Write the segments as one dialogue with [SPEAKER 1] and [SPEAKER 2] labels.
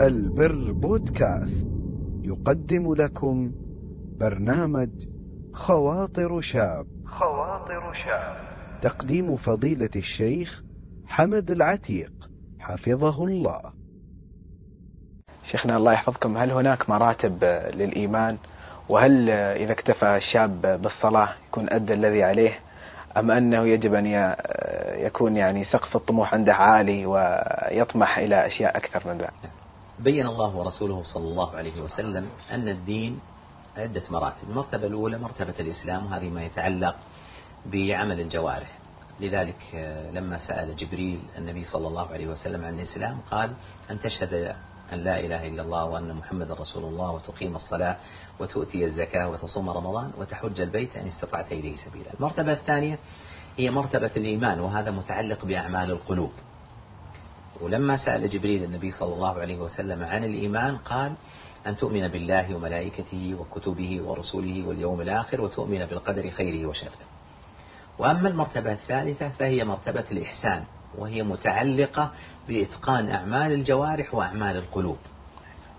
[SPEAKER 1] البر بودكاست. يقدم لكم برنامج خواطر شاب. خواطر شاب. تقديم فضيلة الشيخ حمد العتيق. حفظه الله.
[SPEAKER 2] شيخنا الله يحفظكم. هل هناك مراتب للإيمان؟ وهل إذا اكتفى الشاب بالصلاة يكون أدى الذي عليه؟ أم أنه يجب أن يكون يعني سقف الطموح عنده عالي ويطمح إلى أشياء أكثر من ذلك
[SPEAKER 3] بين الله ورسوله صلى الله عليه وسلم أن الدين عدة مراتب المرتبة الأولى مرتبة الإسلام وهذه ما يتعلق بعمل الجوارح. لذلك لما سأل جبريل النبي صلى الله عليه وسلم عن الإسلام قال أن تشهد أن لا إله إلا الله وأن محمد رسول الله وتقيم الصلاة وتؤتي الزكاة وتصوم رمضان وتحج البيت إن استطعت إليه سبيلا. المرتبة الثانية هي مرتبة الإيمان وهذا متعلق بأعمال القلوب. ولما سأل جبريل النبي صلى الله عليه وسلم عن الإيمان قال أن تؤمن بالله وملائكته وكتبه ورسله واليوم الآخر وتؤمن بالقدر خيره وشره. وأما المرتبة الثالثة فهي مرتبة الإحسان وهي متعلقة بإتقان أعمال الجوارح وأعمال القلوب.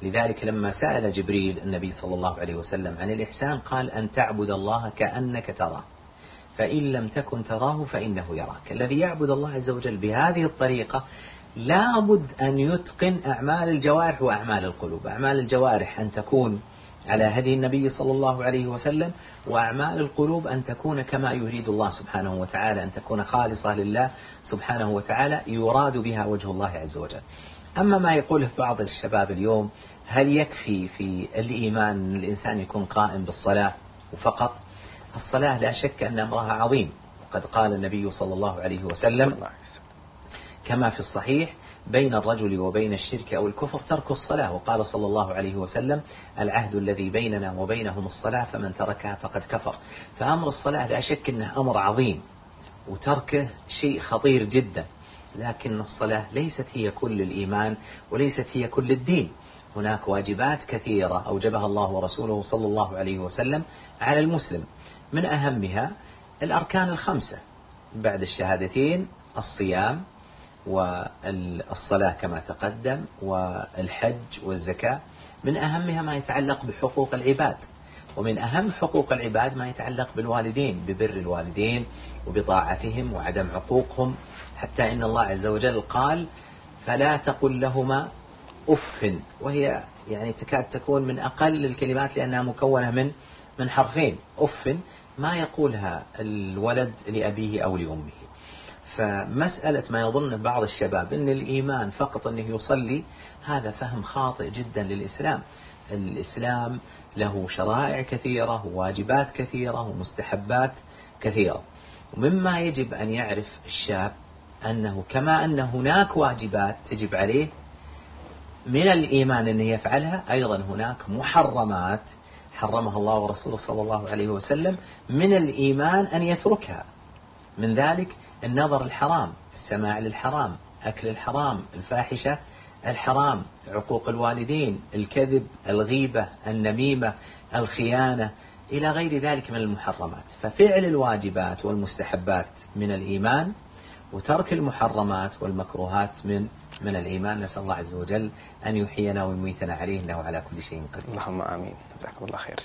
[SPEAKER 3] لذلك لما سأل جبريل النبي صلى الله عليه وسلم عن الإحسان قال أن تعبد الله كأنك تراه فإن لم تكن تراه فإنه يراك. الذي يعبد الله عز وجل بهذه الطريقة لابد أن يتقن أعمال الجوارح وأعمال القلوب. أعمال الجوارح أن تكون على هدي النبي صلى الله عليه وسلم وأعمال القلوب أن تكون كما يريد الله سبحانه وتعالى أن تكون خالصة لله سبحانه وتعالى يراد بها وجه الله عز وجل. أما ما يقوله بعض الشباب اليوم هل يكفي في الإيمان أن الإنسان يكون قائم بالصلاة وفقط الصلاة لا شك أن أمرها عظيم. وقد قال النبي صلى الله عليه وسلم. كما في الصحيح بين الرجل وبين الشرك أو الكفر ترك الصلاة. وقال صلى الله عليه وسلم العهد الذي بيننا وبينهم الصلاة فمن تركها فقد كفر. فأمر الصلاة لا شك أنه أمر عظيم وتركه شيء خطير جدا لكن الصلاة ليست هي كل الإيمان وليست هي كل الدين. هناك واجبات كثيرة أوجبها الله ورسوله صلى الله عليه وسلم على المسلم. من أهمها الأركان الخمسة بعد الشهادتين الصيام والصلاة كما تقدم والحج والزكاة من أهمها ما يتعلق بحقوق العباد ومن أهم حقوق العباد ما يتعلق بالوالدين ببر الوالدين وبطاعتهم وعدم عقوقهم حتى إن الله عز وجل قال فلا تقل لهما أف وهي يعني تكاد تكون من أقل الكلمات لأنها مكونة من من حرفين. أف ما يقولها الولد لأبيه أو لأمه. فمسألة ما يظن بعض الشباب أن الإيمان فقط أنه يصلي هذا فهم خاطئ جدا للإسلام. الإسلام له شرائع كثيرة وواجبات كثيرة ومستحبات كثيرة. ومما يجب أن يعرف الشاب أنه كما أن هناك واجبات تجب عليه من الإيمان أن يفعلها أيضا هناك محرمات حرمها الله ورسوله صلى الله عليه وسلم من الإيمان أن يتركها. من ذلك النظر الحرام السماع للحرام أكل الحرام الفاحشة الحرام عقوق الوالدين الكذب الغيبة النميمة الخيانة إلى غير ذلك من المحرمات. ففعل الواجبات والمستحبات من الإيمان وترك المحرمات والمكروهات من من الإيمان. نسأل الله عز وجل أن يحيينا ويميتنا عليه إنه على كل شيء قدير.
[SPEAKER 2] اللهم آمين. جزاكم الله خير